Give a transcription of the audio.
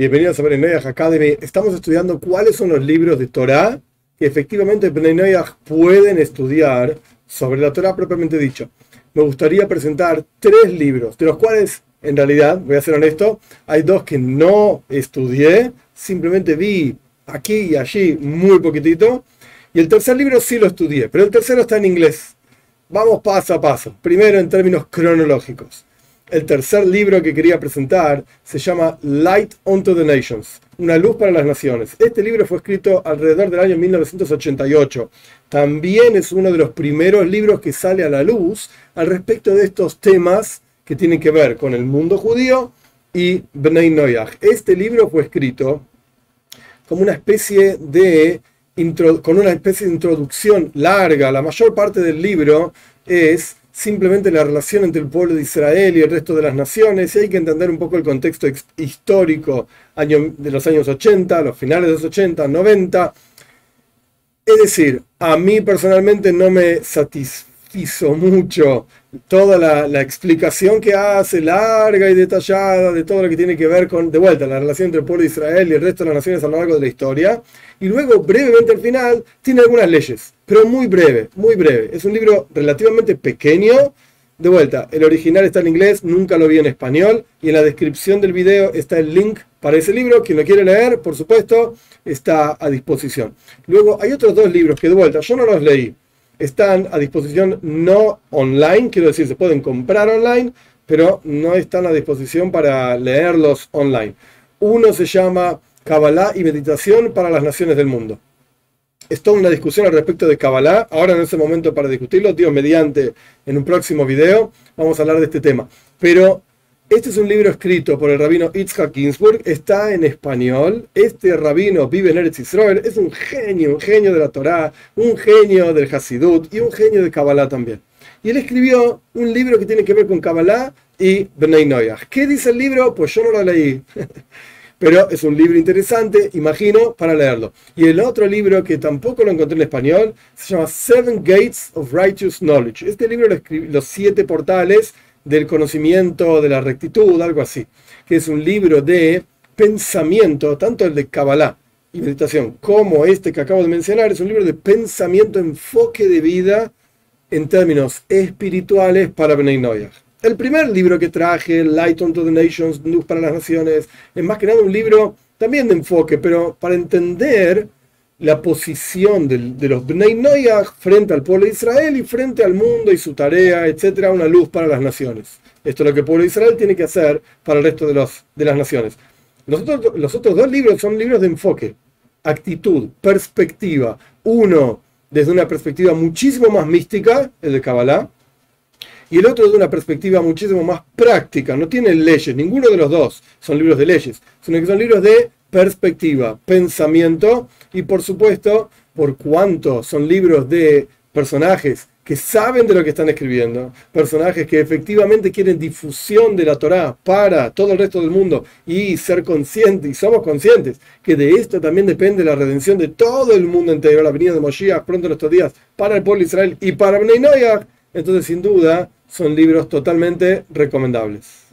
Bienvenidos a Bnei Academy. Estamos estudiando cuáles son los libros de Torah que efectivamente Bnei pueden estudiar sobre la Torah propiamente dicho. Me gustaría presentar tres libros, de los cuales, en realidad, voy a ser honesto, hay dos que no estudié, simplemente vi aquí y allí muy poquitito, y el tercer libro sí lo estudié, pero el tercero está en inglés. Vamos paso a paso. Primero en términos cronológicos. El tercer libro que quería presentar se llama Light unto the Nations, una luz para las naciones. Este libro fue escrito alrededor del año 1988. También es uno de los primeros libros que sale a la luz al respecto de estos temas que tienen que ver con el mundo judío y Bnei Noyach. Este libro fue escrito como una especie de con una especie de introducción larga. La mayor parte del libro es simplemente la relación entre el pueblo de Israel y el resto de las naciones, y hay que entender un poco el contexto histórico de los años 80, los finales de los 80, 90. Es decir, a mí personalmente no me satisfizo mucho toda la, explicación que hace, larga y detallada, de todo lo que tiene que ver con, de vuelta, la relación entre el pueblo de Israel y el resto de las naciones a lo largo de la historia. Y luego, brevemente al final, tiene algunas leyes, pero muy breve, muy breve. Es un libro relativamente pequeño. De vuelta, el original está en inglés, nunca lo vi en español, y en la descripción del video está el link para ese libro. Quien lo quiere leer, por supuesto, está a disposición. Luego, hay otros dos libros que, de vuelta, yo no los leí están a disposición no online, quiero decir, se pueden comprar online, pero no están a disposición para leerlos online. Uno se llama Kabbalah y Meditación para las Naciones del Mundo. Es toda una discusión al respecto de Kabbalah. Ahora en ese momento para discutirlo, Dios mediante, en un próximo video vamos a hablar de este tema. Pero este es un libro escrito por el rabino Itzhak Ginsburg, está en español. Este rabino vive en Eretz Israel, es un genio, un genio de la Torá, un genio del Hasidut y un genio de Kabbalah también. Y él escribió un libro que tiene que ver con Kabbalah y Bnei Noyah. ¿Qué dice el libro? Pues yo no lo leí. Pero es un libro interesante, imagino, para leerlo. Y el otro libro que tampoco lo encontré en español se llama Seven Gates of Righteous Knowledge. Este libro lo escribió los siete portales del conocimiento de la rectitud, algo así, que es un libro de pensamiento, tanto el de Kabbalah y meditación como este que acabo de mencionar, es un libro de pensamiento, enfoque de vida en términos espirituales para Noyah. El primer libro que traje, Light unto the Nations, Luz para las Naciones, es más que nada un libro también de enfoque, pero para entender la posición de, los Bnei Noyah frente al pueblo de Israel y frente al mundo y su tarea, etcétera, una luz para las naciones. Esto es lo que el pueblo de Israel tiene que hacer para el resto de, de las naciones. Los otros, los otros dos libros son libros de enfoque, actitud, perspectiva. Uno desde una perspectiva muchísimo más mística, el de Kabbalah, y el otro desde una perspectiva muchísimo más práctica. No tienen leyes, ninguno de los dos son libros de leyes, sino que son libros de perspectiva, pensamiento y por supuesto, por cuanto son libros de personajes que saben de lo que están escribiendo, personajes que efectivamente quieren difusión de la Torá para todo el resto del mundo y ser conscientes, y somos conscientes que de esto también depende la redención de todo el mundo entero, la venida de Moshiach pronto en estos días para el pueblo de Israel y para Bnei Noyah, entonces sin duda son libros totalmente recomendables.